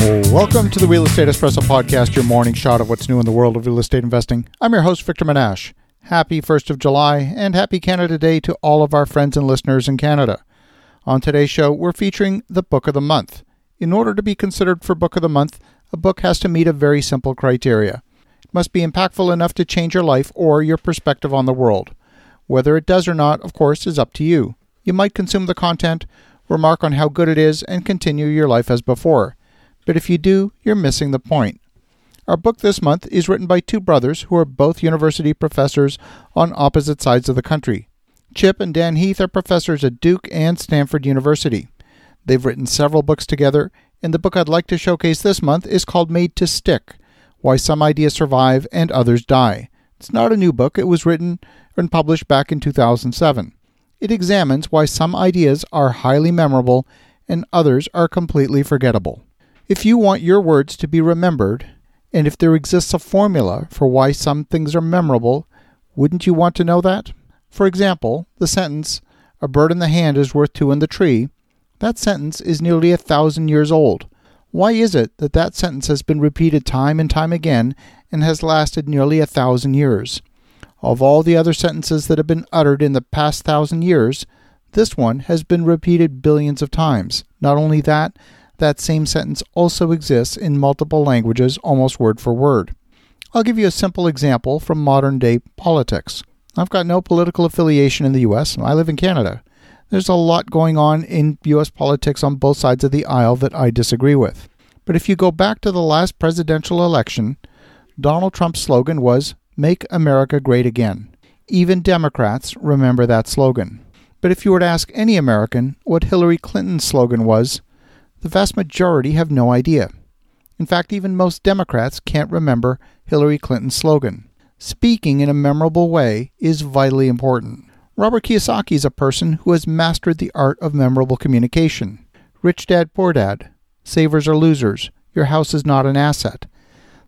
Welcome to the Real Estate Espresso Podcast, your morning shot of what's new in the world of real estate investing. I'm your host, Victor Menasce. Happy 1st of July and happy Canada Day to all of our friends and listeners in Canada. On today's show, we're featuring the Book of the Month. In order to be considered for Book of the Month, a book has to meet a very simple criteria. It must be impactful enough to change your life or your perspective on the world. Whether it does or not, of course, is up to you. You might consume the content, remark on how good it is, and continue your life as before. But if you do, you're missing the point. Our book this month is written by two brothers who are both university professors on opposite sides of the country. Chip and Dan Heath are professors at Duke and Stanford University. They've written several books together, and the book I'd like to showcase this month is called Made to Stick Why Some Ideas Survive and Others Die. It's not a new book, it was written and published back in 2007. It examines why some ideas are highly memorable and others are completely forgettable. If you want your words to be remembered, and if there exists a formula for why some things are memorable, wouldn't you want to know that? For example, the sentence, a bird in the hand is worth two in the tree, that sentence is nearly a thousand years old. Why is it that that sentence has been repeated time and time again and has lasted nearly a thousand years? Of all the other sentences that have been uttered in the past thousand years, this one has been repeated billions of times. Not only that, that same sentence also exists in multiple languages almost word for word. I'll give you a simple example from modern day politics. I've got no political affiliation in the US, I live in Canada. There's a lot going on in US politics on both sides of the aisle that I disagree with. But if you go back to the last presidential election, Donald Trump's slogan was Make America Great Again. Even Democrats remember that slogan. But if you were to ask any American what Hillary Clinton's slogan was, the vast majority have no idea. In fact, even most Democrats can't remember Hillary Clinton's slogan. Speaking in a memorable way is vitally important. Robert Kiyosaki is a person who has mastered the art of memorable communication. Rich Dad Poor Dad, Savers are Losers, Your House is Not an Asset.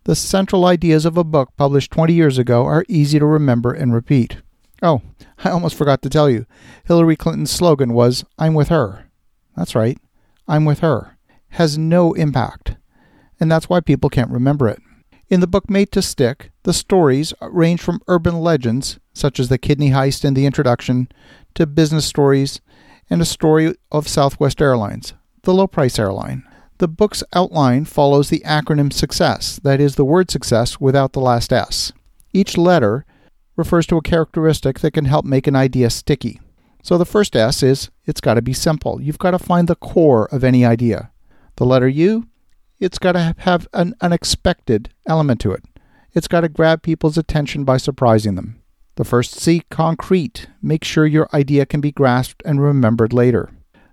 The central ideas of a book published 20 years ago are easy to remember and repeat. Oh, I almost forgot to tell you. Hillary Clinton's slogan was, I'm with her. That's right. I'm with her, has no impact. And that's why people can't remember it. In the book Made to Stick, the stories range from urban legends, such as the kidney heist in the introduction, to business stories and a story of Southwest Airlines, the low price airline. The book's outline follows the acronym SUCCESS, that is, the word success without the last S. Each letter refers to a characteristic that can help make an idea sticky. So the first S is it's got to be simple. You've got to find the core of any idea. The letter U, it's got to have an unexpected element to it. It's got to grab people's attention by surprising them. The first C, concrete. Make sure your idea can be grasped and remembered later.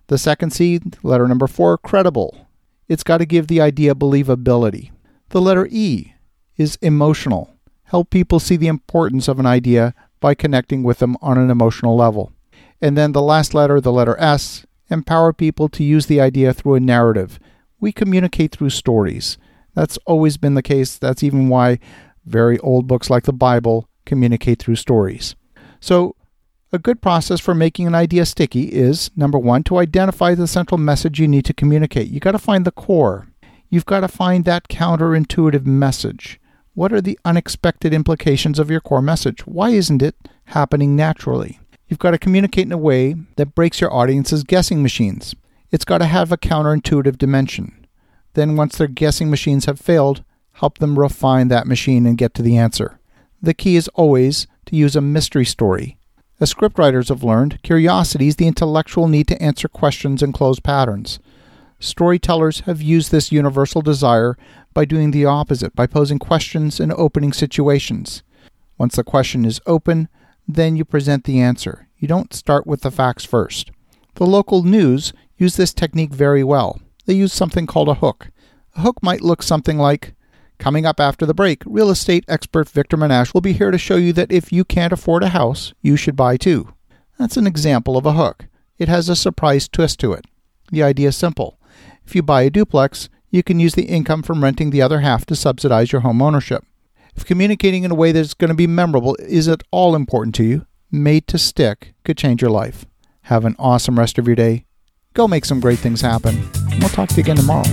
The second C, letter number four, credible. It's got to give the idea believability. The letter E is emotional. Help people see the importance of an idea by connecting with them on an emotional level. And then the last letter, the letter S, empower people to use the idea through a narrative. We communicate through stories. That's always been the case. That's even why very old books like the Bible communicate through stories. So, a good process for making an idea sticky is number one, to identify the central message you need to communicate. You've got to find the core. You've got to find that counterintuitive message. What are the unexpected implications of your core message? Why isn't it happening naturally? You've got to communicate in a way that breaks your audience's guessing machines. It's got to have a counterintuitive dimension. Then, once their guessing machines have failed, help them refine that machine and get to the answer. The key is always to use a mystery story. As scriptwriters have learned, curiosity is the intellectual need to answer questions and close patterns. Storytellers have used this universal desire by doing the opposite, by posing questions and opening situations. Once the question is open, then you present the answer. You don't start with the facts first. The local news use this technique very well. They use something called a hook. A hook might look something like Coming up after the break, real estate expert Victor Menasce will be here to show you that if you can't afford a house, you should buy two. That's an example of a hook. It has a surprise twist to it. The idea is simple. If you buy a duplex, you can use the income from renting the other half to subsidize your home ownership. If communicating in a way that's going to be memorable is at all important to you, made to stick could change your life. Have an awesome rest of your day. Go make some great things happen. We'll talk to you again tomorrow.